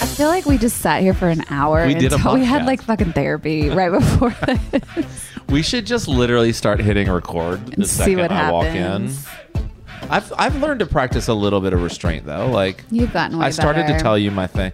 I feel like we just sat here for an hour. We did a until we had podcast. like fucking therapy right before this. We should just literally start hitting record the And see second what I walk in. happens. I've I've learned to practice a little bit of restraint though. Like You've gotten way I started better. to tell you my thing.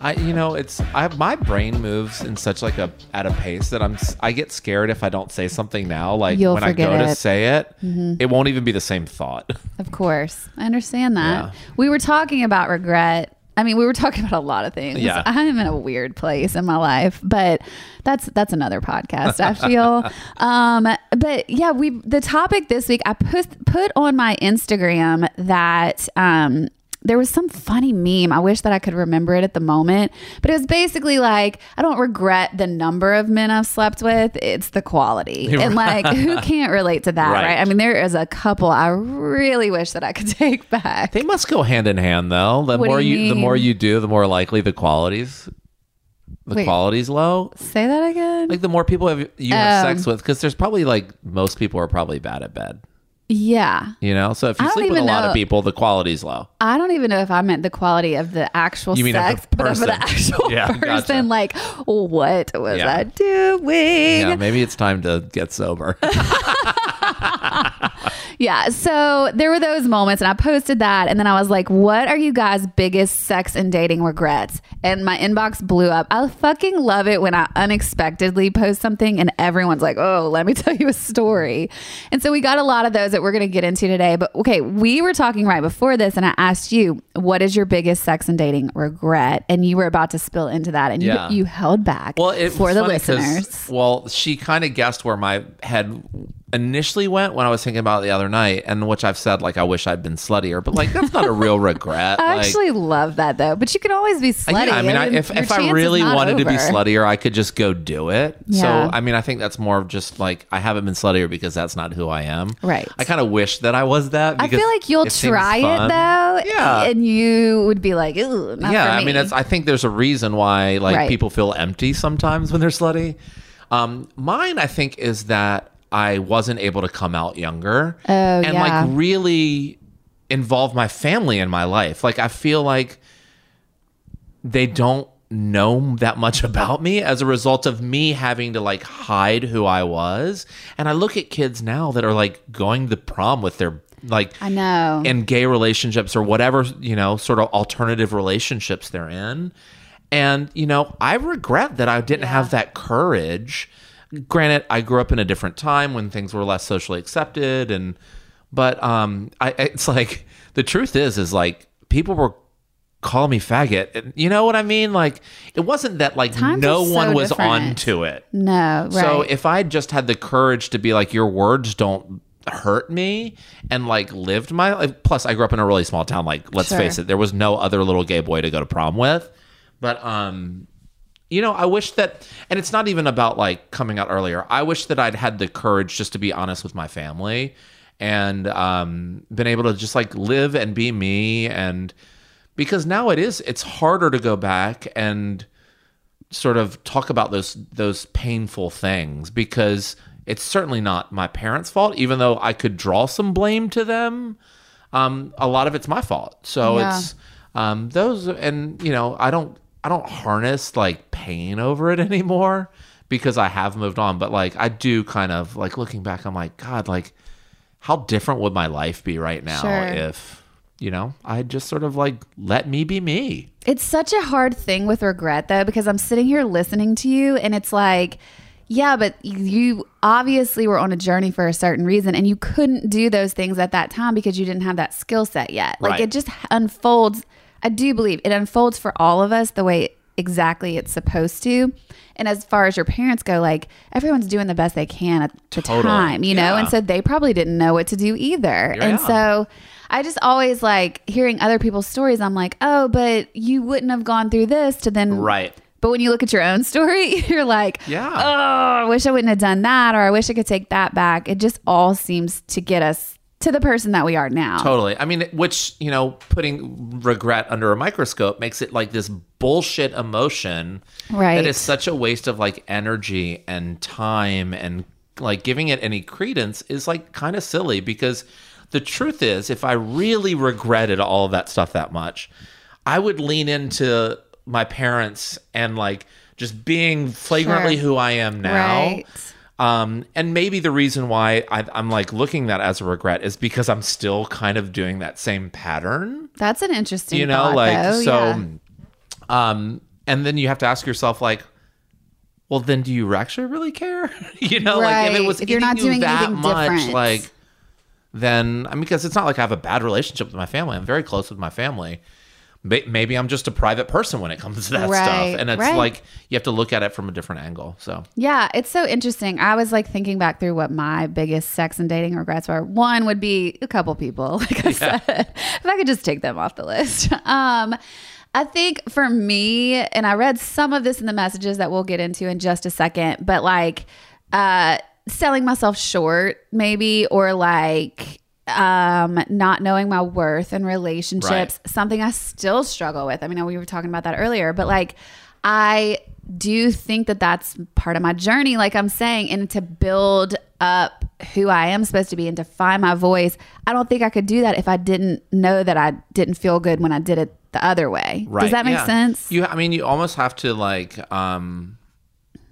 I you know it's I my brain moves in such like a at a pace that I'm s- I get scared if I don't say something now. Like You'll when I go forget to it. Mm-hmm. say it, it won't even be the same thought. Of course. I understand that. Yeah. We were talking about regret. I mean, we were talking about a lot of things. Yeah. I'm in a weird place in my life, but that's that's another podcast, I feel. um, but yeah, we the topic this week I put put on my Instagram that um there was some funny meme. I wish that I could remember it at the moment, but it was basically like, I don't regret the number of men I've slept with. It's the quality. And like, who can't relate to that, Right. right? I mean, there is a couple I really wish that I could take back. they must go hand in hand though. The What more you you, the more you do, the more likely the qualities the Wait. quality's low. Say that again. Like the more people have you have Um, sex with, because there's probably like most people are probably bad at bed. Yeah. You know, so if you sleep with a lot know- of people, the quality's low. I don't even know if I meant the quality of the actual You mean of the sex, but of the actual Yeah, person. gotcha. Like, what was Yeah. I doing? Yeah, maybe it's time to get sober. Yeah. So there were those moments, and I posted that, and then I was like, "What are you guys' biggest sex and dating regrets?" And my inbox blew up. I fucking love it when I unexpectedly post something, and everyone's like, "Oh, let me tell you a story." And so we got a lot of those that we're going to get into today. But okay, we were talking right before this, and I asked you, "What is your biggest sex and dating regret?" And you were about to spill into that, and Yeah. you you held back Well, for the listeners. Well, she kind of guessed where my head initially went when I was thinking about it the other night, and which I've said like I wish I'd been sluttier, but like that's not a real regret. I like, actually love that though, but you can always be slutty. Yeah, I mean, I, if, if I really wanted to be sluttier, I could just go do it. Yeah. So, I mean, I think that's more of just like I haven't been sluttier because that's not who I am. Right. I kind of wish that I was that. I feel like you'll it try it though, Yeah. and you would be like, "Ooh, yeah, for I mean, it's, I think there's a reason why like Right. people feel empty sometimes when they're slutty. Um, mine, I think, is that I wasn't able to come out younger Oh, and yeah. like really involve my family in my life. Like I feel like they don't know that much about me as a result of me having to like hide who I was. And I look at kids now that are like going to prom with their like I know. in gay relationships or whatever, you know, sort of alternative relationships they're in. And, you know, I regret that I didn't have that courage. Granted, I grew up in a different time when things were less socially accepted and but um I it's like the truth is is like people were calling me faggot. And You know what I mean? Like it wasn't that like Times no so one was different. onto it. no, right? So if I just had the courage to be like, your words don't hurt me, and like lived my like, plus I grew up in a really small town. Like, let's Sure. face it, there was no other little gay boy to go to prom with. But um, you know, I wish that, and it's not even about like coming out earlier. I wish that I'd had the courage just to be honest with my family and um, been able to just like live and be me. And because now it is, it's harder to go back and sort of talk about those those painful things because it's certainly not my parents' fault, even though I could draw some blame to them. Um, a lot of it's my fault. So Yeah. it's um, those, and you know, I don't I don't harness like pain over it anymore because I have moved on. But like I do kind of like looking back, I'm like, God, like how different would my life be right now Sure. if you know I just sort of like let me be me. It's such a hard thing with regret though, because I'm sitting here listening to you and it's like, yeah, but you obviously were on a journey for a certain reason and you couldn't do those things at that time because you didn't have that skill set yet. Like Right. it just unfolds. I do believe it unfolds for all of us the way exactly it's supposed to. And as far as your parents go, like everyone's doing the best they can at the Totally. time, you know? And so they probably didn't know what to do either. Yeah. And so I just always like hearing other people's stories. I'm like, oh, but you wouldn't have gone through this to then. Right. But when you look at your own story, you're like, Yeah. oh, I wish I wouldn't have done that, or I wish I could take that back. It just all seems to get us to the person that we are now. Totally. I mean, which, you know, putting regret under a microscope makes it like this bullshit emotion Right. that is such a waste of like energy and time and like giving it any credence is like kind of silly because the truth is, if I really regretted all of that stuff that much, I would lean into my parents and like just being flagrantly Sure. who I am now. Right. Um, and maybe the reason why I, I'm like looking that as a regret is because I'm still kind of doing that same pattern, That's an interesting you know, thought, like though. so. Yeah. Um, and then you have to ask yourself, like, well, then do you actually really care? you know, like if it was If you're not eating you doing that much, different. like, then I mean, because it's not like I have a bad relationship with my family. I'm very close with my family. May- Maybe I'm just a private person when it comes to that Right, stuff, and it's right. like you have to look at it from a different angle. So Yeah, it's so interesting. I was like thinking back through what my biggest sex and dating regrets were. One would be a couple people, like I said. If I could just take them off the list. Um, I think for me, and I read some of this in the messages that we'll get into in just a second, but like uh selling myself short, maybe, or like um not knowing my worth in relationships something i still struggle with i mean we were talking about that earlier but like i do think that that's part of my journey like i'm saying and to build up who i am supposed to be and to find my voice i don't think i could do that if i didn't know that i didn't feel good when i did it the other way Right. does that make yeah. sense You, I mean, you almost have to like, um,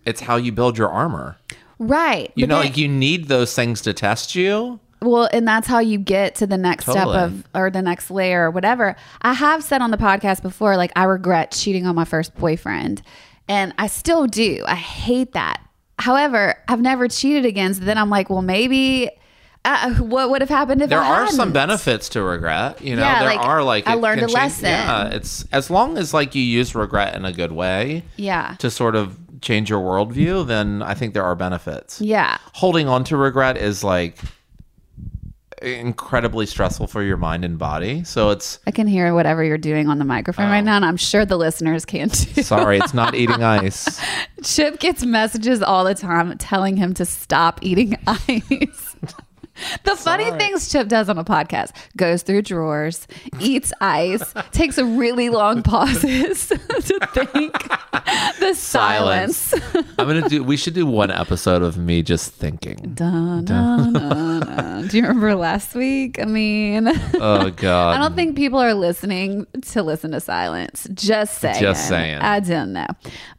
it's how you build your armor. right You know, then- like you need those things to test you. Well, and that's how you get to the next Totally. step of or the next layer or whatever. I have said on the podcast before, like I regret cheating on my first boyfriend, and I still do. I hate that. However, I've never cheated again. So then I'm like, well, maybe uh, what would have happened if There I are some hadn't? benefits to regret. You know, Yeah, there like, are like I learned a change- lesson. Yeah, it's as long as like you use regret in a good way Yeah, to sort of change your worldview, then I think there are benefits. yeah, Holding on to regret is like incredibly stressful for your mind and body. So it's I can hear whatever you're doing on the microphone Oh. right now, and I'm sure the listeners can too. sorry, it's not eating ice. Chip gets messages all the time telling him to stop eating ice. The funny things Chip does on a podcast goes through drawers, eats ice, takes a really long pauses to think. The silence. I'm gonna do. We should do one episode of me just thinking. Dun, dun, dun. Do you remember last week? I mean, Oh God. I don't think people are listening to listen to silence. Just saying. Just saying. I don't know.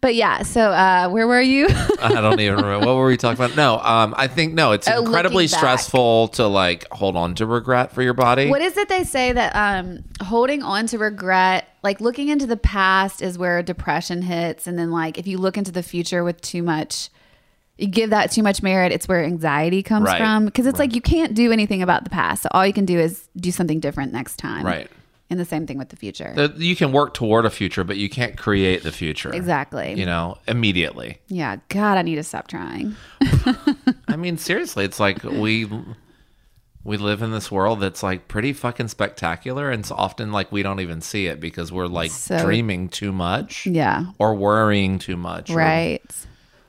But yeah, so uh, where were you? I don't even remember what were we talking about. No, um, I think no. It's Oh, incredibly looking to like hold on to regret for your body. What is it they say that um, holding on to regret, like looking into the past, is where depression hits, and then like if you look into the future with too much, you give that too much merit, it's where anxiety comes Right. from. Because it's like you can't do anything about the past, so all you can do is do something different next time. Right. And the same thing with the future. That you can work toward a future, but you can't create the future. exactly. You know, immediately. yeah. God, I need to stop trying. I mean, seriously, it's like we we live in this world that's like pretty fucking spectacular and it's often like we don't even see it because we're like So- dreaming too much Yeah. or worrying too much Right.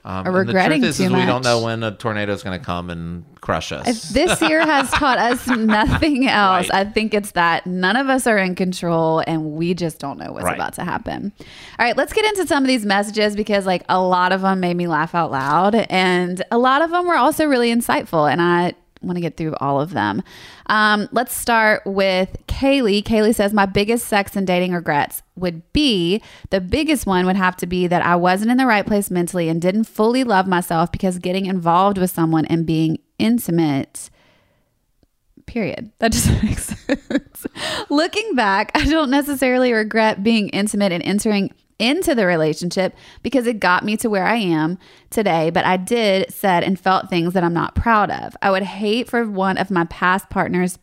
Um, Or regretting the truth is, too is we don't know when a tornado is going to come and crush us If this year has taught us nothing else, Right. I think it's that none of us are in control and we just don't know what's Right. about to happen. All right, let's get into some of these messages because, like, a lot of them made me laugh out loud, and a lot of them were also really insightful. And I want to get through all of them. Um, let's start with Kaylee. Kaylee says, My biggest sex and dating regrets would be the biggest one would have to be that I wasn't in the right place mentally and didn't fully love myself because getting involved with someone and being intimate period. That just makes sense. Looking back, I don't necessarily regret being intimate and entering into the relationship because it got me to where I am today, but I did said and felt things that I'm not proud of. I would hate for one of my past partners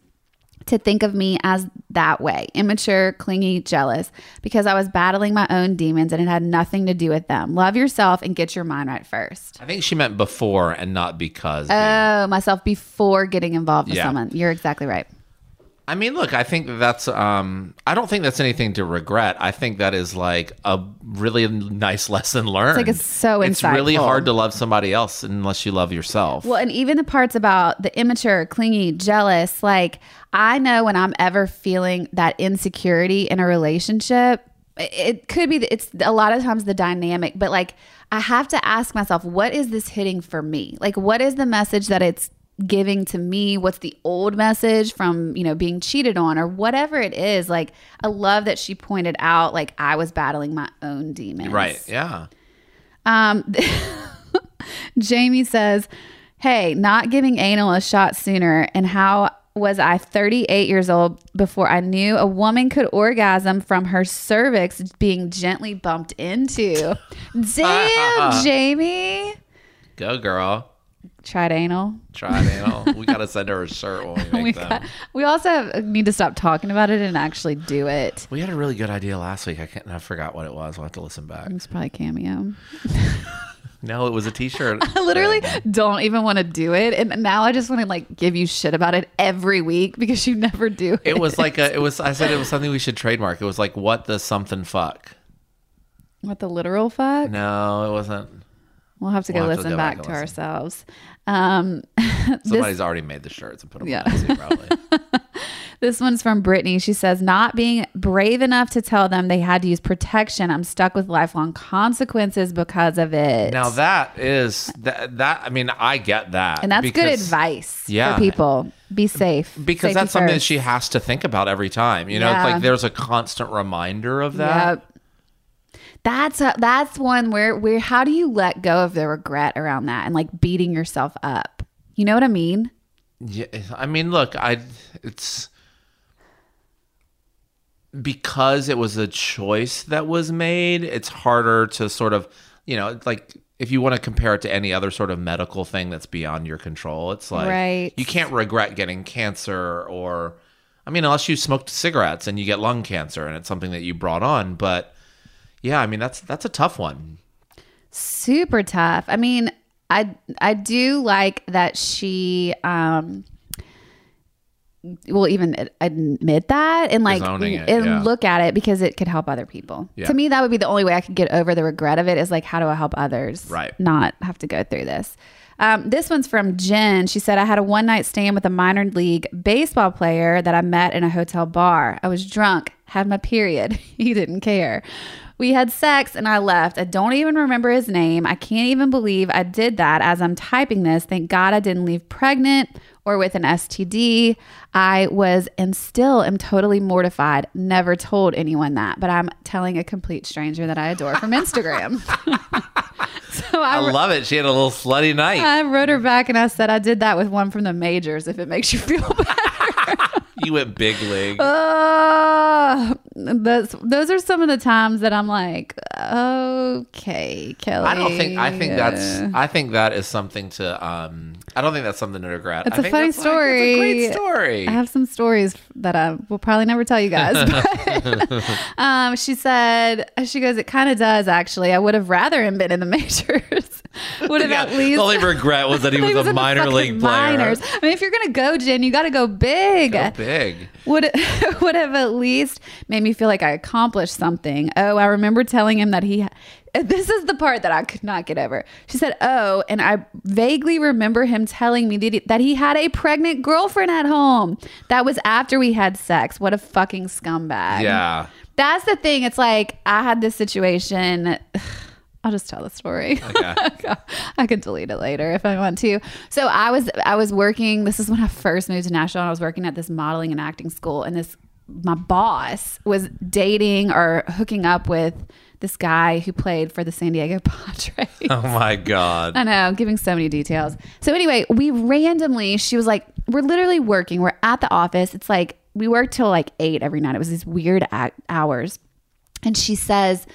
to think of me as that way immature, clingy, jealous because I was battling my own demons and it had nothing to do with them. Love yourself and get your mind right first. i think she meant before and not because Oh, myself before getting involved with Yeah. someone. You're exactly right. I mean, look, I think that's um I don't think that's anything to regret. I think that is like a really nice lesson learned. It's like it's so It's really hard to love somebody else unless you love yourself. Well, and even the parts about the immature, clingy, jealous, like I know when I'm ever feeling that insecurity in a relationship, it- it could be, it's a lot of times the dynamic, but like I have to ask myself, what is this hitting for me? Like, what is the message that it's giving to me? What's the old message from, you know, being cheated on or whatever it is? Like, I love that she pointed out, like, I was battling my own demons. right. Yeah. Um, Jamie says, Hey, not giving anal a shot sooner, and how was I 38 years old before I knew a woman could orgasm from her cervix being gently bumped into? Damn, Jamie. Go girl. Tried anal. Try anal. we gotta send her a shirt when we make We, them. got, we also have, need to stop talking about it and actually do it. We had a really good idea last week. I can't. I forgot what it was. We'll have to listen back. It's probably cameo. No, it was a T-shirt. I literally don't even want to do it, and now I just want to like give you shit about it every week because you never do it. It was like a. It was. I said it was something we should trademark. It was like what the something fuck. what the literal fuck. No, it wasn't. We'll have to go We'll have to listen go back back, to listen. ourselves. Um, Somebody's already made the shirts and put them Yeah. on too, probably. this one's from Brittany. She says, "Not being brave enough to tell them they had to use protection. I'm stuck with lifelong consequences because of it." now that is that. That I mean, I get that, and that's good advice Yeah. for people. Be safe because Safety that's something that she has to think about every time. You know, it's like there's a constant reminder of that. Yep. That's a, that's one where where how do you let go of the regret around that and like beating yourself up? You know what I mean? Yeah, I mean, look, I it's because it was a choice that was made. It's harder to sort of, you know, like if you want to compare it to any other sort of medical thing that's beyond your control, it's like Right. you can't regret getting cancer or, I mean, unless you smoked cigarettes and you get lung cancer and it's something that you brought on. But yeah, I mean, that's that's a tough one. super tough. I mean, I I do like that she um will even admit that and like it, and yeah. look at it because it could help other people. Yeah. To me, that would be the only way I could get over the regret of it is like, how do I help others? Right. Not have to go through this. Um, this one's from Jen. She said, I had a one night stand with a minor league baseball player that I met in a hotel bar. I was drunk, had my period. he didn't care. We had sex and I left. I don't even remember his name. I can't even believe I did that as I'm typing this. Thank God I didn't leave pregnant or with an STD. I was and still am totally mortified. Never told anyone that, but I'm telling a complete stranger that I adore from Instagram. so I I, love it. She had a little slutty night. I wrote her back and I said I did that with one from the majors if it makes you feel better. You went big league. Uh, those, those are some of the times that I'm like, okay, Kelly. I don't think I think that's I think that is something to um I don't think that's something to regret. It's I a think funny story. like- it's a great story. I have some stories that I will probably never tell you guys. But, um, she said, she goes, it kind of does actually. I would have rather him been in the majors. would have Yeah, at least the only regret was that he He was, a minor league player. minors. I mean, if you're gonna go, Jen, you got to go big. Go big. would would have at least made me feel like I accomplished something. Oh, I remember telling him that he. This is the part that I could not get over. She said, "Oh," and I vaguely remember him telling me that he, that he had a pregnant girlfriend at home. That was after we had sex. What a fucking scumbag. Yeah. That's the thing. It's like I had this situation. I'll just tell the story. Okay. I can delete it later if I want to. So I was I was working. This is when I first moved to Nashville. And I was working at this modeling and acting school, and this my boss was dating or hooking up with this guy who played for the San Diego Padres. Oh my god. I know, I'm giving so many details. So anyway, we randomly, she was like, we're literally working. We're at the office. It's like we work till like eight every night. It was these weird hours, and she says,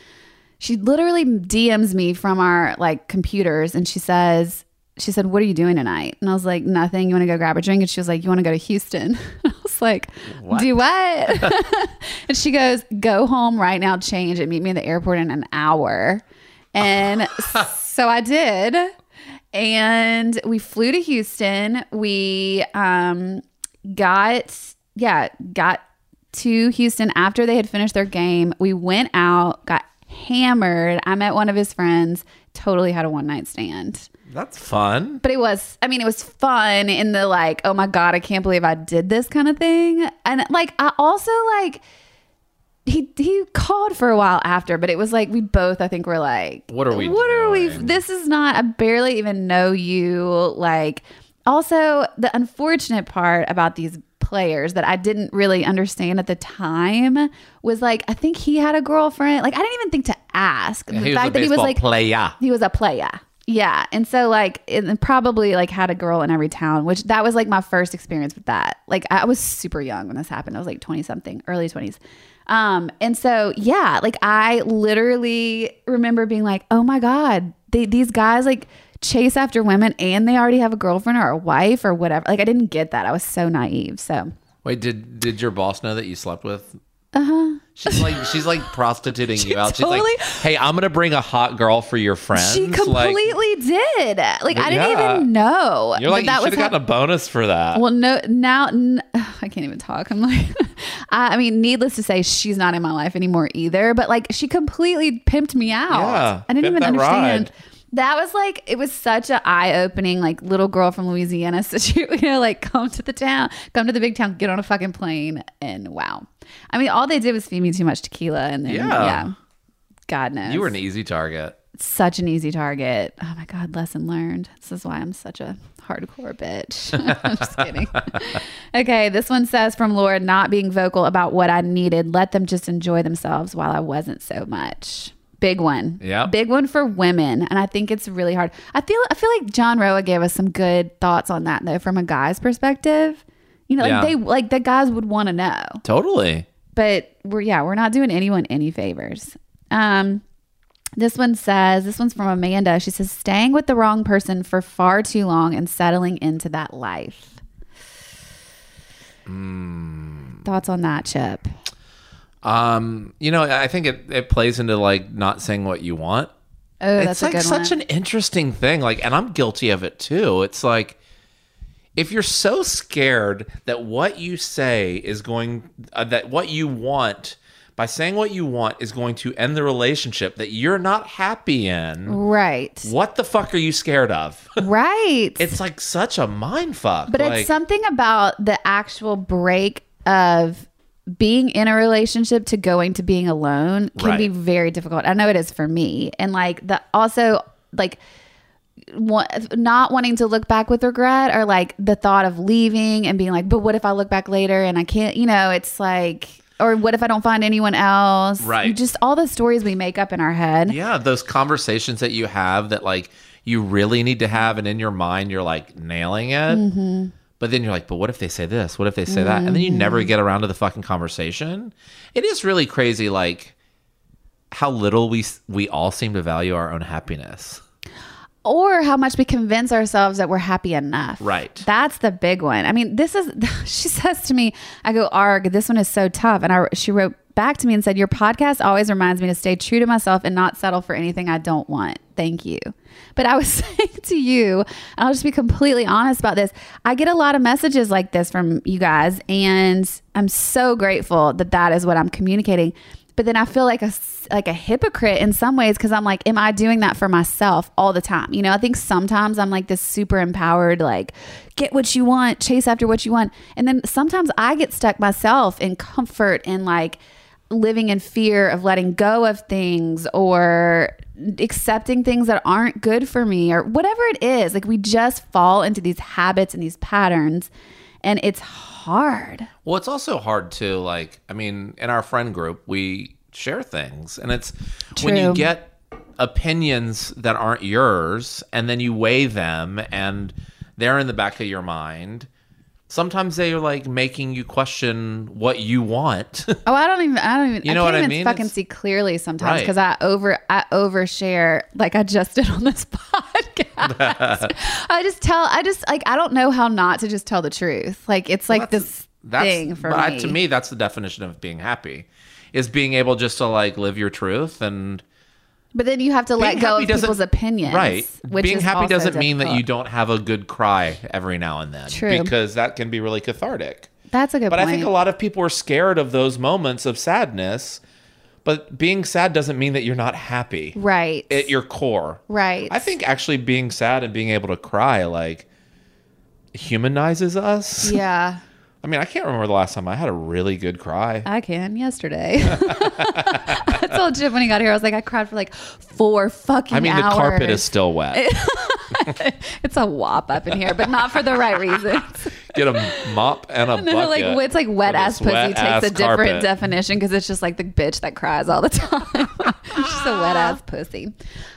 she literally DMs me from our like computers, and she says. She said, "What are you doing tonight?" And I was like, "Nothing. You want to go grab a drink?" And she was like, "You want to go to Houston?" I was like, "Do what?" and she goes, "Go home right now, change, and meet me in the airport in an hour." And so I did. And we flew to Houston. We um, got, yeah, got to Houston after they had finished their game. We went out, got hammered. I met one of his friends, totally had a one night stand. That's fun. But it was, I mean, it was fun in the like, oh my God, I can't believe I did this kind of thing. And like, I also like, he he called for a while after, but it was like we both I think were like, What are we What are we? This is not. I barely even know you. Like, also the unfortunate part about these players that I didn't really understand at the time was like I think he had a girlfriend. Like I didn't even think to ask Yeah, the fact that he was like player. he was a player. Yeah. And so like it probably like had a girl in every town, which that was like my first experience with that. Like I was super young when this happened. I was like 20 something, early 20s. Um and so yeah, like I literally remember being like, "Oh my god, they, these guys like chase after women and they already have a girlfriend or a wife or whatever." Like I didn't get that. I was so naive. So Wait, did did your boss know that you slept with? Uh huh. She's like she's like prostituting you out. She's totally- like, hey, I'm gonna bring a hot girl for your friends. she Like, completely did. Like I didn't Yeah. even know. you're like that you should have gotten a bonus for that. Well, no, now n- I can't even talk. I'm like, I, I mean, needless to say, she's not in my life anymore either. But like, she completely pimped me out. Yeah, I didn't even understand. ride. That was like, it was such an eye opening, like little girl from Louisiana situation. You know, like come to the town, come to the big town, get on a fucking plane, and wow. I mean, all they did was feed me too much tequila, and then Yeah. yeah, God knows you were an easy target. such an easy target. Oh my God, lesson learned. This is why I'm such a hardcore bitch. I'm just kidding. okay, this one says from Lord, not being vocal about what I needed, let them just enjoy themselves while I wasn't so much. Big one. Yeah. Big one for women. And I think it's really hard. I feel I feel like John Roa gave us some good thoughts on that though, from a guy's perspective. You know, like Yeah. they like the guys would want to know Totally. but we're yeah we're not doing anyone any favors um this one says this one's from amanda she says staying with the wrong person for far too long and settling into that life thoughts on that chip Um, you know, I think it, it plays into like not saying what you want. oh it's that's like good such one an interesting thing. Like, and I'm guilty of it too. It's like if you're so scared that what you say is going, uh, that what you want by saying what you want is going to end the relationship that you're not happy in. right What the fuck are you scared of? right it's like such a mind fuck. but like, it's something about the actual break of being in a relationship to going to being alone can be very difficult. I know it is for me. And like the also like not wanting to look back with regret or like the thought of leaving and being like, but what if I look back later and I can't, you know, it's like or what if I don't find anyone else? Right. You just all the stories we make up in our head. Yeah, those conversations that you have that like you really need to have, and in your mind you're like nailing it. Mm-hmm. But then you're like, but what if they say this? What if they say that? And then you Mm-hmm. never get around to the fucking conversation. It is really crazy, like how little we we all seem to value our own happiness. or how much we convince ourselves that we're happy enough. Right. That's the big one. I mean, this is she says to me, I go, "Arg, this one is so tough." And I she wrote back to me and said, Your podcast always reminds me to stay true to myself and not settle for anything I don't want. Thank you. But I was saying to you, I'll just be completely honest about this. I get a lot of messages like this from you guys, and I'm so grateful that that is what I'm communicating. But then I feel like a like a hypocrite in some ways because I'm like, am I doing that for myself all the time? You know, I think sometimes I'm like this super empowered, like get what you want, chase after what you want, and then sometimes I get stuck myself in comfort and like living in fear of letting go of things or accepting things that aren't good for me or whatever it is. Like we just fall into these habits and these patterns and it's hard. Well, it's also hard to like. I mean, in our friend group, we share things, and it's when you get opinions that aren't yours, and then you weigh them, and they're in the back of your mind. Sometimes they are like making you question what you want. Oh, I don't even. I don't even. You know I what can't I even mean? fucking It's- see clearly sometimes Right. because I over I overshare like I just did on this podcast. I just tell. I just like I don't know how not to just tell the truth. Like it's like this thing for but me. to me, that's the definition of being happy, is being able just to like live your truth and But then you have to let go of people's opinions, Right. Being happy doesn't mean that you don't have a good cry every now and then. True. Because that can be really cathartic. That's a good point. But point. I think a lot of people are scared of those moments of sadness. But being sad doesn't mean that you're not happy right. at your core. right. I think actually being sad and being able to cry like humanizes us. Yeah, I mean, I can't remember the last time I had a really good cry. I can. Yesterday, I told Jim when he got here, I was like, I cried for like four fucking. Hours. I mean, the carpet is still wet. It's a wop up in here, but not for the right reasons. Get a mop and a No, bucket. like it's like wet ass pussy wet-ass takes a different carpet. definition because it's just like the bitch that cries all the time. She's a wet ass pussy.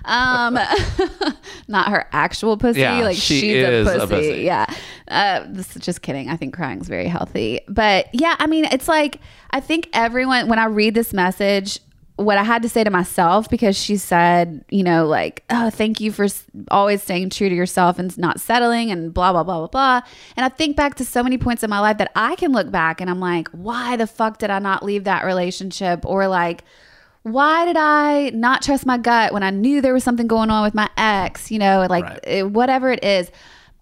Um, not her actual pussy. Yeah, like she she's is a a pussy. pussy. Yeah. Uh, this is just kidding. I think crying is very healthy. But yeah, I mean, it's like I think everyone when I read this message. What I had to say to myself because she said, you know, like, oh, thank you for always staying true to yourself and not settling and blah, blah, blah, blah, blah. And I think back to so many points in my life that I can look back and I'm like, why the fuck did I not leave that relationship? Or like, why did I not trust my gut when I knew there was something going on with my ex, you know, like Right. it- whatever it is.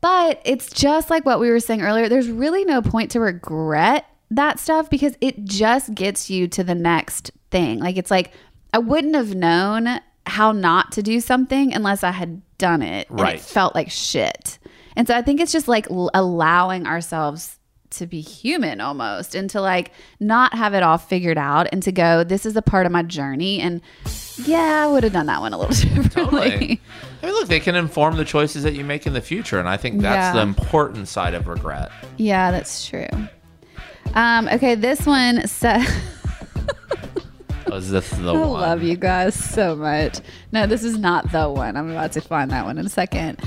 But it's just like what we were saying earlier. There's really no point to regret that stuff because it just gets you to the next thing. Like it's like I wouldn't have known how not to do something unless I had done it. And Right. it felt like shit. And so I think it's just like l- allowing ourselves to be human almost and to like not have it all figured out and to go, this is a part of my journey. And yeah, I would have done that one a little differently. Totally. I mean, look, they can inform the choices that you make in the future, and I think that's Yeah. the important side of regret. Yeah, that's true. Um, okay, this one said. Oh, Is this the I one? love you guys so much. No, this is not the one. I'm about to find that one in a second.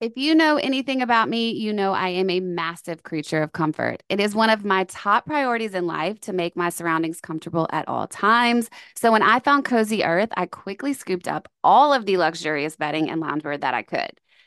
If you know anything about me, you know I am a massive creature of comfort. It is one of my top priorities in life to make my surroundings comfortable at all times. So when I found Cozy Earth, I quickly scooped up all of the luxurious bedding and loungewear that I could.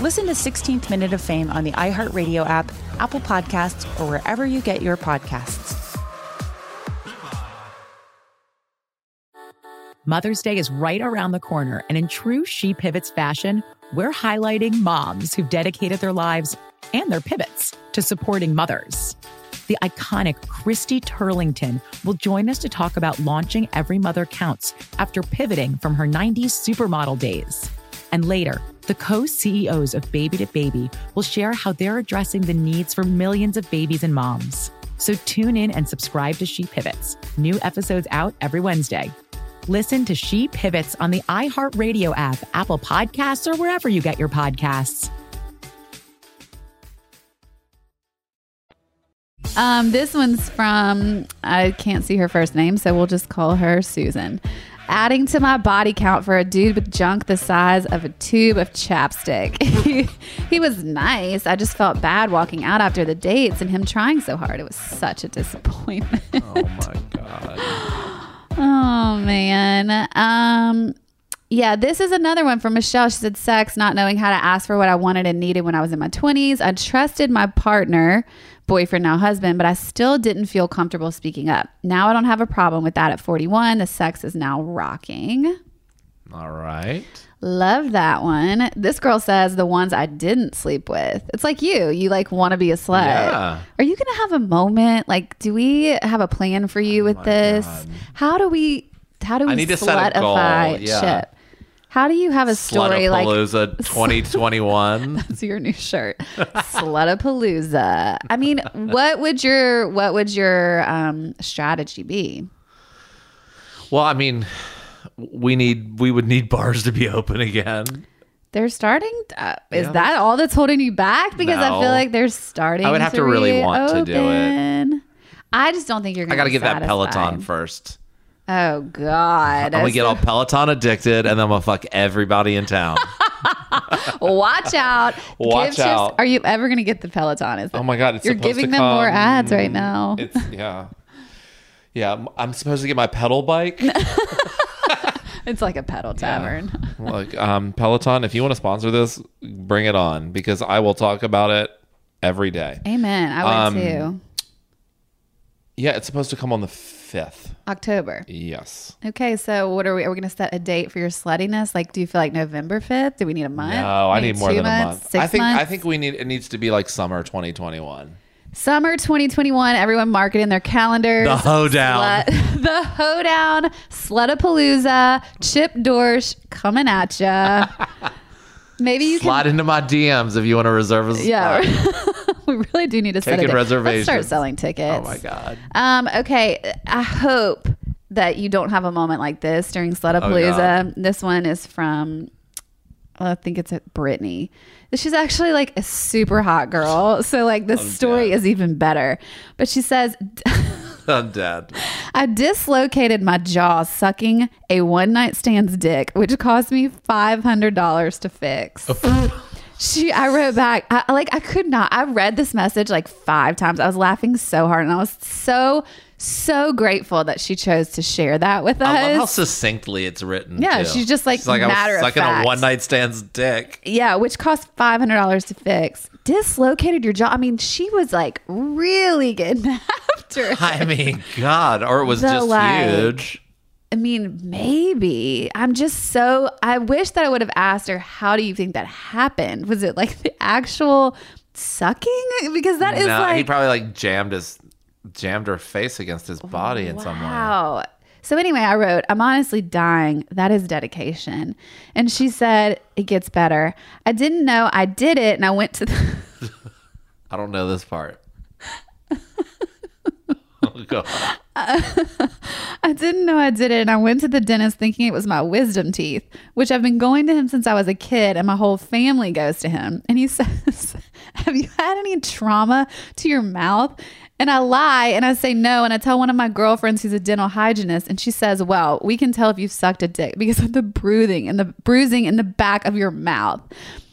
Listen to 16th Minute of Fame on the iHeartRadio app, Apple Podcasts, or wherever you get your podcasts. Mother's Day is right around the corner, and in true She Pivots fashion, we're highlighting moms who've dedicated their lives and their pivots to supporting mothers. The iconic Christy Turlington will join us to talk about launching Every Mother Counts after pivoting from her 90s supermodel days. And later, the co CEOs of Baby to Baby will share how they're addressing the needs for millions of babies and moms. So tune in and subscribe to She Pivots. New episodes out every Wednesday. Listen to She Pivots on the iHeartRadio app, Apple Podcasts, or wherever you get your podcasts. Um, this one's from I can't see her first name, so we'll just call her Susan. Adding to my body count for a dude with junk the size of a tube of chapstick. he, he was nice. I just felt bad walking out after the dates and him trying so hard. It was such a disappointment. Oh my god. Oh man. Um yeah, this is another one from Michelle. She said sex, not knowing how to ask for what I wanted and needed when I was in my 20s. I trusted my partner, boyfriend now husband, but I still didn't feel comfortable speaking up. Now I don't have a problem with that at 41. The sex is now rocking. All right. Love that one. This girl says the ones I didn't sleep with. It's like you. You like want to be a slut. Yeah. Are you going to have a moment? Like, do we have a plan for you oh with this? God. How do we? How do we I need to set a goal, yeah. shit? How do you have a story like Slutapalooza 2021. that's your new shirt, Slutapalooza? I mean, what would your what would your um, strategy be? well, I mean, we need we would need bars to be open again. They're starting. Uh, is Yeah. that all that's holding you back? Because I feel like they're starting. I would have to really want to do it. I just don't think you're. I Gonna I got to get that Peloton first. Oh God! I'm gonna get all Peloton addicted, and then I'm gonna fuck everybody in town. Watch out! Watch Give out. shifts- Are you ever gonna get the Peloton? Is Oh my god, it's You're giving them more ads right now. It's yeah, yeah. I'm- supposed to get my pedal bike. It's like a pedal tavern. like um, Peloton, if you want to sponsor this, bring it on because I will talk about it every day. Amen. I would Um, too. Yeah, it's supposed to come on the fifth. October. Yes. Okay, so what are we? Are we going to set a date for your sluttiness? Like, do you feel like November fifth? Do we need a month? No, I Maybe need more two than a month. Six I think months? I think we need it needs to be like summer 2021. Summer 2021. Everyone market in their calendars. The hoedown. Slut- the hoedown. Slutapalooza. Chip Dorsch coming at ya. Maybe you Slide into my DMs if you want to reserve a can. Yeah, spot. we really do need to set a date. Start selling tickets. Oh my god. Um, okay, I hope that you don't have a moment like this during Slutapalooza. this one is from, I think it's at Brittany. She's actually like a super hot girl. So, like, the story dead. is even better. But she says, I'm dead. I dislocated my jaw sucking a one night stand's dick, which cost me $500 to fix. She, I wrote back, I, like, I could not. I read this message like five times. I was laughing so hard, and I was so, so grateful that she chose to share that with us. I love how succinctly it's written. Yeah, too. she's just, like, She's like I matter was of fact. a one night stand's dick. yeah, which cost five hundred dollars to fix. Dislocated your jaw. I mean, she was like really getting after. it. I mean, God, or it was The, just like, huge. I mean, maybe. I'm just so. I wish that I would have asked her, "How do you think that happened? Was it like the actual sucking? Because that is no, like he probably like jammed his jammed her face against his body in some way. Wow. So anyway, I wrote, I'm honestly dying. That is dedication. And she said, it gets better. I didn't know I did it. And I went to the, I don't know this part. oh God. I didn't know I did it. And I went to the dentist thinking it was my wisdom teeth, which I've been going to him since I was a kid and my whole family goes to him. And he says, Have you had any trauma to your mouth? And I lie and I say no. And I tell one of my girlfriends who's a dental hygienist, and she says, Well, we can tell if you've sucked a dick because of the bruising and the bruising in the back of your mouth.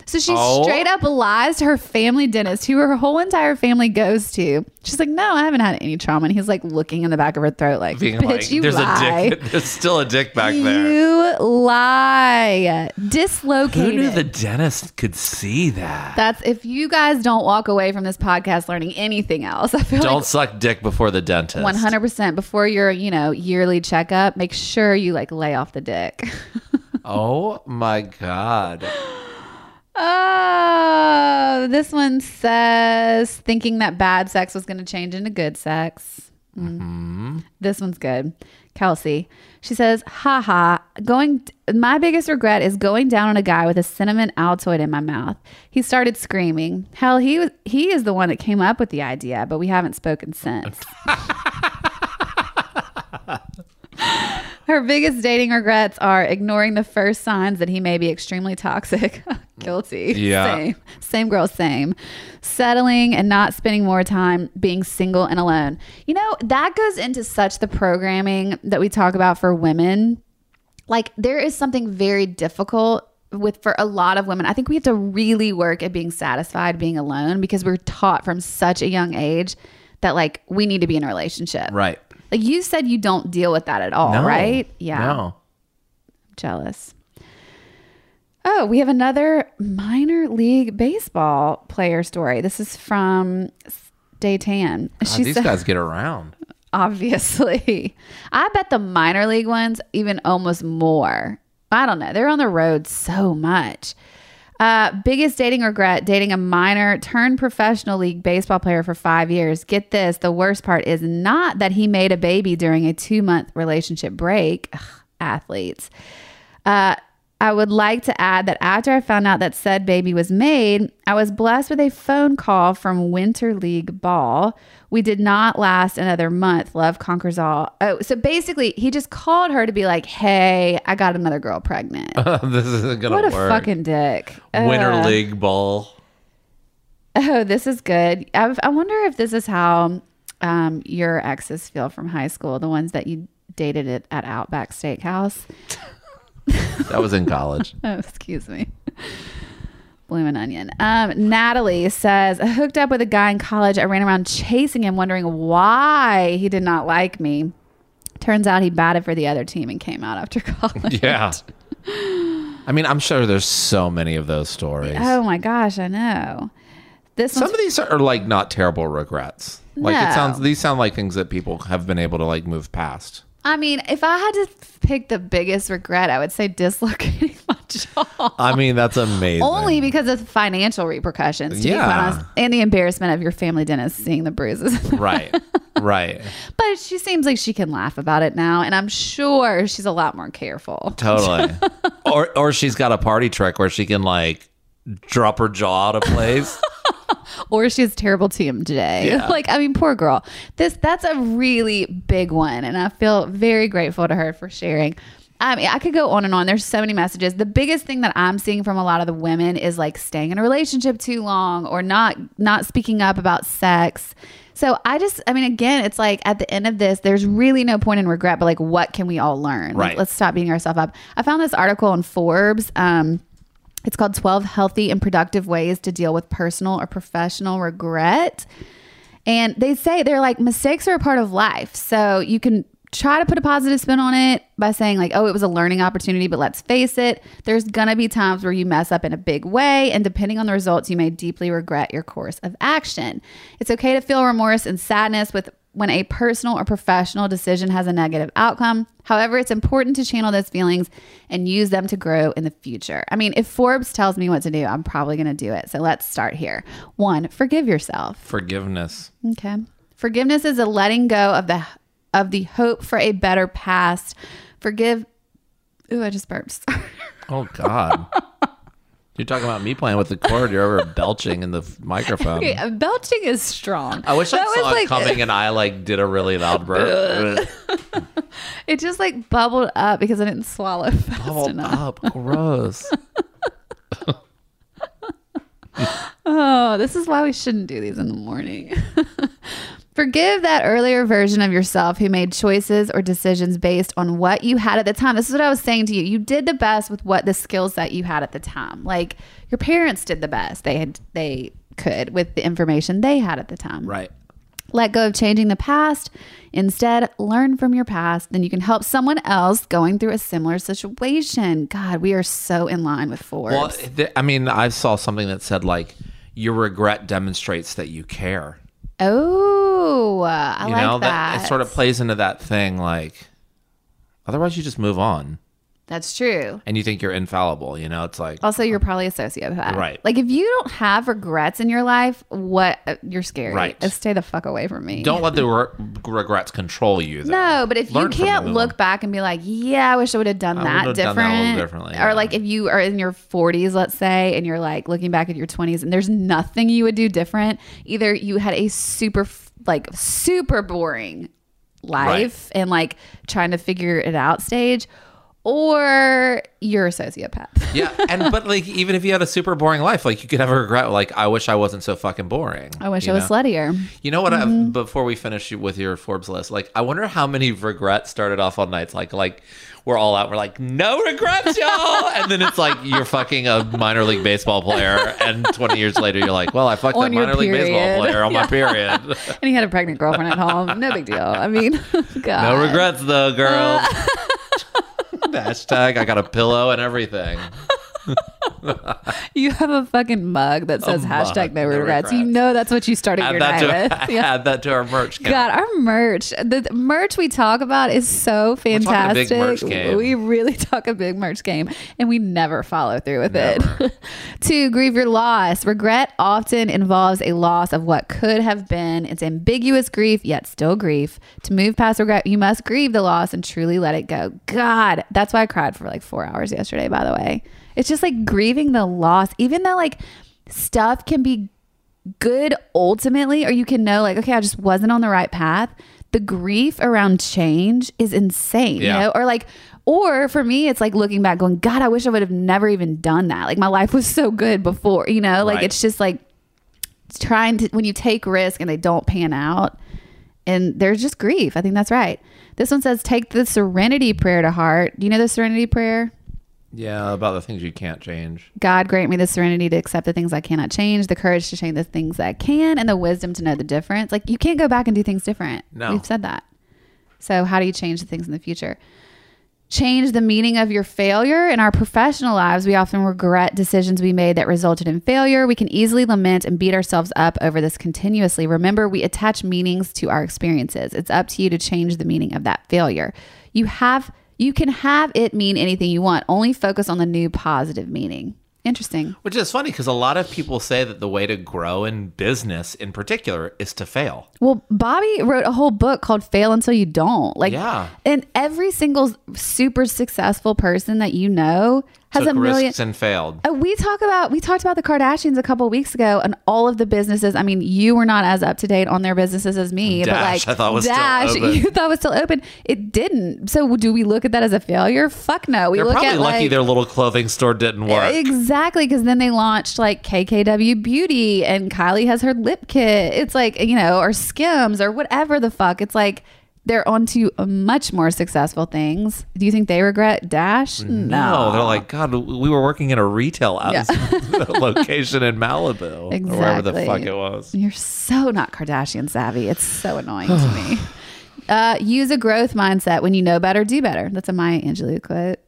So she Oh. straight up lies to her family dentist, who her whole entire family goes to. She's like, "No, I haven't had any trauma." And he's like looking in the back of her throat, like, Being "Bitch, like, you there's lie. a dick. There's still a dick back there. You lie. Dislocated." Who knew the dentist could see that? That's if you guys don't walk away from this podcast learning anything else. I feel Don't suck dick before the dentist. 100% before your, you know, yearly checkup, make sure you like lay off the dick. Oh my god. Oh, this one says thinking that bad sex was going to change into good sex. Mm. This one's good. Kelsey, she says, haha, going, my biggest regret is going down on a guy with a cinnamon Altoid in my mouth. He started screaming. Hell, he was, he is the one that came up with the idea, but we haven't spoken since. Her biggest dating regrets are ignoring the first signs that he may be extremely toxic. Guilty. Yeah. Same. Same girl, same. Settling and not spending more time being single and alone. You know, that goes into such the programming that we talk about for women. Like, there is something very difficult with for a lot of women. I think we have to really work at being satisfied being alone because we're taught from such a young age that like we need to be in a relationship. Right. Like you said, you don't deal with that at all, No. right? Yeah. No. Jealous. Oh, we have another minor league baseball player story. This is from Daytan. God, these said, guys get around. obviously. I bet the minor league ones even almost more. I don't know. They're on the road so much. Uh, biggest dating regret dating a minor turned professional league baseball player for five years. Get this the worst part is not that he made a baby during a two month relationship break. Ugh, athletes. Uh, I would like to add that after I found out that said baby was made, I was blessed with a phone call from Winter League Ball. We did not last another month. Love conquers all. Oh, so basically, he just called her to be like, "Hey, I got another girl pregnant." this isn't gonna what a fucking dick. Winter Uh, League ball. Oh, this is good. I, I wonder if this is how um, your exes feel from high school, the ones that you dated at, at Outback Steakhouse. That was in college. Oh, excuse me. Bloomin' onion. Um, Natalie says, I hooked up with a guy in college. I ran around chasing him, wondering why he did not like me. Turns out he batted for the other team and came out after college. yeah. I mean, I'm sure there's so many of those stories. Oh my gosh, I know. This Some of these are like not terrible regrets. Like No. it sounds these sound like things that people have been able to like move past. I mean, if I had to pick the biggest regret, I would say dislocating my jaw. I mean, that's amazing. Only because of financial repercussions, to Yeah. quite honest, and the embarrassment of your family dentist seeing the bruises. right. Right. but she seems like she can laugh about it now, and I'm sure she's a lot more careful. Totally. or or she's got a party trick where she can like drop her jaw out of place. Or she has terrible TMJ. Yeah. like, I mean, poor girl. This that's a really big one, and I feel very grateful to her for sharing. I mean, I could go on and on. There's so many messages. The biggest thing that I'm seeing from a lot of the women is like staying in a relationship too long or not not speaking up about sex. So I just, I mean, again, it's like at the end of this, there's really no point in regret, but like, what can we all learn? Like, Right. let's stop beating ourselves up. I found this article in Forbes. Um, it's called 12 Healthy and Productive Ways to Deal with Personal or Professional Regret. And they say they're like mistakes are a part of life. So you can try to put a positive spin on it by saying, like, oh, it was a learning opportunity, but let's face it, there's going to be times where you mess up in a big way. And depending on the results, you may deeply regret your course of action. It's okay to feel remorse and sadness with when a personal or professional decision has a negative outcome. However, it's important to channel those feelings and use them to grow in the future. I mean, if Forbes tells me what to do, I'm probably going to do it. So let's start here. One, forgive yourself. Forgiveness. Okay. Forgiveness is a letting go of the of the hope for a better past. Forgive. Ooh, I just burped. Oh God. You're talking about me playing with the cord. You're over belching in the microphone. Okay, belching is strong. I wish I That was saw it like- coming and I like did a really loud burp. It just like bubbled up because I didn't swallow fast Bubbled enough. up. Gross. Oh, this is why we shouldn't do these in the morning. Forgive that earlier version of yourself who made choices or decisions based on what you had at the time. This is what I was saying to you. You did the best with what the skills that you had at the time. Like your parents did the best they had they could with the information they had at the time. Right. Let go of changing the past. Instead, learn from your past. Then you can help someone else going through a similar situation. God, we are so in line with Forbes. Well, th- I mean, I saw something that said like your regret demonstrates that you care. Oh, I you like know, that. it sort of plays into that thing like otherwise you just move on That's true. and you think you're infallible, you know? It's like Also, you're probably a sociopath. Right. Like, if you don't have regrets in your life, what? uh, You're scary. Right. Uh, Stay the fuck away from me. don't let the re- regrets control you though. No, but if Learn you can't look back and be like, yeah, I wish I would have done that different. done that differently, Or yeah. like if you are in your 40s, let's say, and you're like looking back at your 20s and there's nothing you would do different. Either you had a super, like, super boring life and like trying to figure it out stage, or you're a sociopath. yeah, and but like even if you had a super boring life, like you could have a regret like I wish I wasn't so fucking boring. I wish I was know? sluttier. You know what? Mm-hmm. I, before we finish with your Forbes list, like I wonder how many regrets started off on nights like like we're all out, we're like no regrets, y'all, and then it's like you're fucking a minor league baseball player, and 20 years later you're like, well, I fucked On that minor league baseball player on my period. And he had a pregnant girlfriend at home. No big deal. I mean, God. no regrets though, girl. Hashtag I got a pillow and everything. You have a fucking mug that says hashtag no no regrets. You know that's what you started Add your night to with. Yeah. add that to our merch. Count. God, our merch, the merch we talk about is so fantastic. big merch game. We really talk a big merch game and we never follow through with it. to grieve your loss, regret often involves a loss of what could have been. It's ambiguous grief, yet still grief. To move past regret, you must grieve the loss and truly let it go. God, that's why I cried for like four hours yesterday, by the way. It's just like grieving the loss, even though like stuff can be good ultimately, or you can know, like, okay, I just wasn't on the right path. The grief around change is insane, Yeah. you know, or like, or for me, it's like looking back, going, God, I wish I would have never even done that. Like, my life was so good before, you know, like Right. it's just like trying to, when you take risk and they don't pan out, and there's just grief. I think that's right. This one says, take the serenity prayer to heart. Do you know the serenity prayer? Yeah, about the things you can't change. God grant me the serenity to accept the things I cannot change, the courage to change the things that I can, and the wisdom to know the difference. Like you can't go back and do things different. No. We've said that. So how do you change the things in the future? Change the meaning of your failure. In our professional lives, we often regret decisions we made that resulted in failure. We can easily lament and beat ourselves up over this continuously. Remember, we attach meanings to our experiences. It's up to you to change the meaning of that failure. You have you can have it mean anything you want. Only focus on the new positive meaning. Interesting. Which is funny because a lot of people say that the way to grow in business, in particular, is to fail. Well, Bobby wrote a whole book called Fail Until You Don't. Like, Yeah. and every single super successful person that you know has Took a million. risks and failed. Uh, we talk about we talked about the Kardashians a couple of weeks ago and all of the businesses. I mean, you were not as up to date on their businesses as me, but like I thought was still Dash, open. you thought was still open. It didn't. So do we look at that as a failure? Fuck no. We They're look probably at lucky like, their little clothing store didn't work. Exactly, because then they launched like KKW Beauty and Kylie has her lip kit. It's like, you know, or Skims or whatever the fuck. It's like they're onto much more successful things. Do you think they regret Dash? No, they're like, God, we were working in a retail Yeah. location in Malibu. Or wherever the fuck it was. You're so not Kardashian savvy. It's so annoying to me. Uh, use a growth mindset. When you know better, do better. That's a Maya Angelou quote.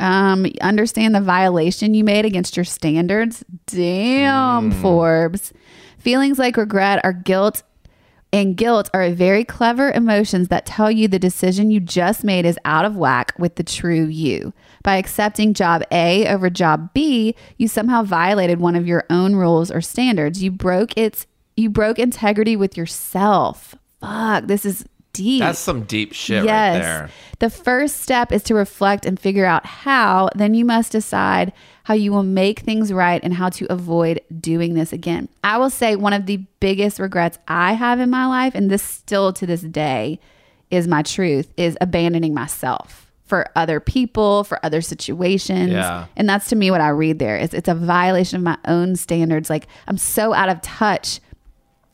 Um, understand the violation you made against your standards. Damn, Forbes. Feelings like regret or guilt and guilt are very clever emotions that tell you the decision you just made is out of whack with the true you. By accepting job A over job B, you somehow violated one of your own rules or standards. You broke its you broke integrity with yourself. Fuck, this is deep. That's some deep shit right there. The first step is to reflect and figure out how. Then you must decide how you will make things right and how to avoid doing this again. I will say one of the biggest regrets I have in my life, and this still to this day is my truth, is abandoning myself for other people, for other situations. Yeah. And that's to me what I read there is it's a violation of my own standards. Like I'm so out of touch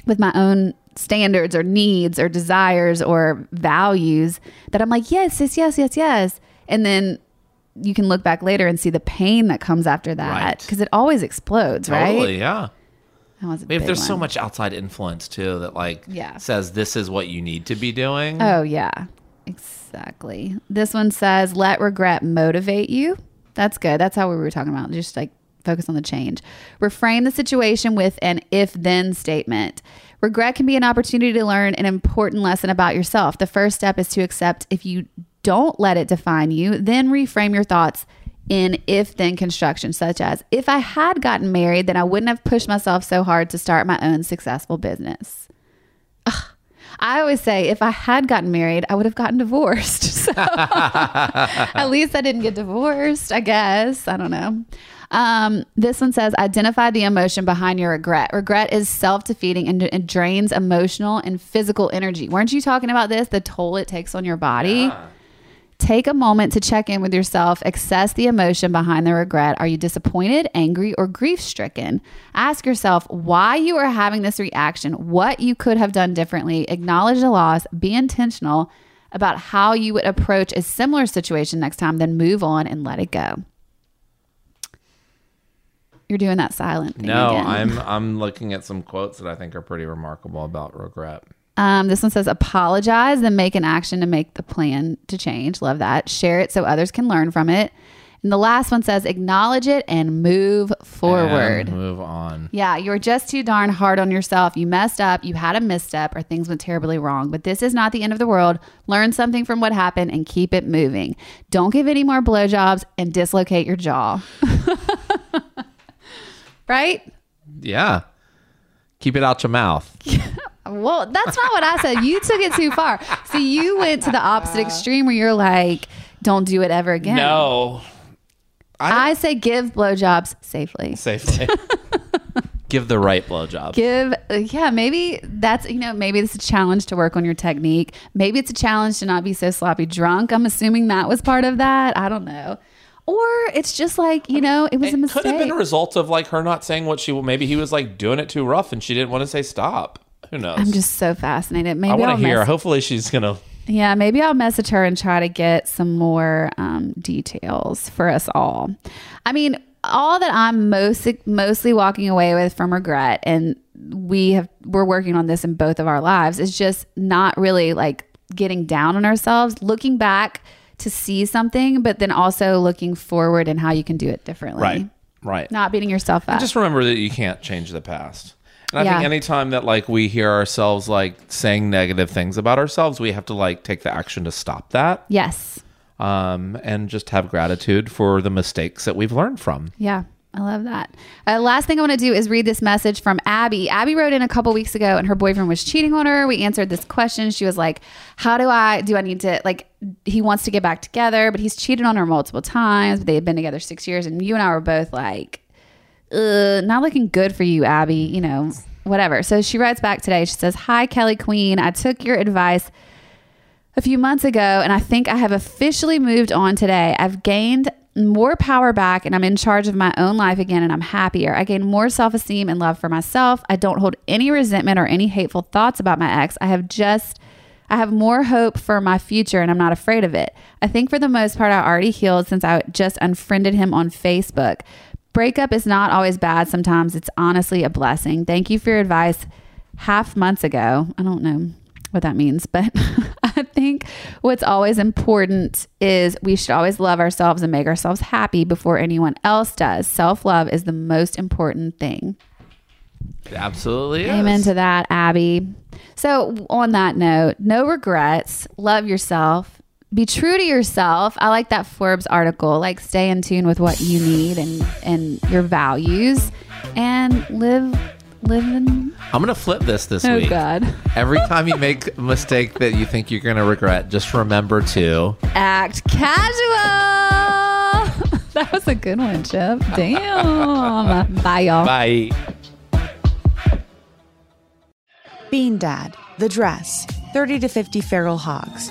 with my own standards or needs or desires or values that I'm like, yes, yes, yes, yes, yes. And then you can look back later and see the pain that comes after that Right. because it always explodes, right? Totally, yeah. That was a I mean, if there's so much outside influence too that like Yeah. says this is what you need to be doing. Oh, yeah. Exactly. This one says, let regret motivate you. That's good. That's how we were talking about. Just like focus on the change. Reframe the situation with an if then statement. Regret can be an opportunity to learn an important lesson about yourself. The first step is to accept if you don't let it define you, then reframe your thoughts in if then construction, such as if I had gotten married, then I wouldn't have pushed myself so hard to start my own successful business. I always say if I had gotten married, I would have gotten divorced. So at least I didn't get divorced, I guess. I don't know. Um, this one says identify the emotion behind your regret. Regret is self defeating and it drains emotional and physical energy. Weren't you talking about this? The toll it takes on your body? Take a moment to check in with yourself, assess the emotion behind the regret. Are you disappointed, angry, or grief stricken? Ask yourself why you are having this reaction, what you could have done differently. Acknowledge the loss, be intentional about how you would approach a similar situation next time, then move on and let it go. You're doing that silent thing. no, again. I'm I'm looking at some quotes that I think are pretty remarkable about regret. Um, this one says apologize, then make an action to make the plan to change. Love that. Share it so others can learn from it. And the last one says acknowledge it and move forward. And move on. Yeah, you're just too darn hard on yourself. You messed up, you had a misstep, or things went terribly wrong. But this is not the end of the world. Learn something from what happened and keep it moving. Don't give any more blowjobs and dislocate your jaw. right? Yeah. Keep it out your mouth. Well, that's not what I said. You took it too far. So you went to the opposite extreme where you're like, don't do it ever again. No. I say give blowjobs safely. Safely. Give the right blowjob. Give, uh, yeah, maybe that's, you know, maybe it's a challenge to work on your technique. Maybe it's a challenge to not be so sloppy drunk. I'm assuming that was part of that. I don't know. Or it's just like, you know, it was a It mistake. could have been a result of like her not saying what she maybe he was like doing it too rough and she didn't want to say stop. Who knows? I'm just so fascinated. Maybe I want I'll to hear. mess- Hopefully she's gonna. Yeah, maybe I'll message her and try to get some more um, details for us all. I mean, all that I'm most mostly walking away with from regret, and we have we're working on this in both of our lives, is just not really like getting down on ourselves, looking back to see something, but then also looking forward and how you can do it differently. Right. Right. Not beating yourself up. And just remember that you can't change the past. And I Yeah. think anytime that like we hear ourselves like saying negative things about ourselves, we have to like take the action to stop that. yes. Um, and just have gratitude for the mistakes that we've learned from. Yeah, I love that. Uh, last thing I want to do is read this message from Abby. Abby wrote in a couple weeks ago, and her boyfriend was cheating on her. We answered this question. She was like, "How do I do? I need to like." He wants to get back together, but he's cheated on her multiple times. They had been together six years, and you and I were both like, Uh, not looking good for you, Abby, you know, whatever. So she writes back today. She says, Hi, Kelly Queen. I took your advice a few months ago, and I think I have officially moved on today. I've gained more power back and I'm in charge of my own life again and I'm happier. I gain more self esteem and love for myself. I don't hold any resentment or any hateful thoughts about my ex. I have just. I have more hope for my future and I'm not afraid of it. I think for the most part, I already healed since I just unfriended him on Facebook. Breakup is not always bad. Sometimes it's honestly a blessing. Thank you for your advice half months ago. I don't know what that means, but I think what's always important is we should always love ourselves and make ourselves happy before anyone else does. Self love is the most important thing. It absolutely is. Amen to that, Abby. So, on that note, no regrets, love yourself, be true to yourself. I like that Forbes article, like stay in tune with what you need and and your values and live live in I'm gonna flip this this week. Oh week. god. Every time you make a mistake that you think you're gonna regret, just remember to Act casual. that was a good one, Chip. Damn. Bye y'all. bye. Bean Dad, The Dress, 30 to 50 Feral Hogs.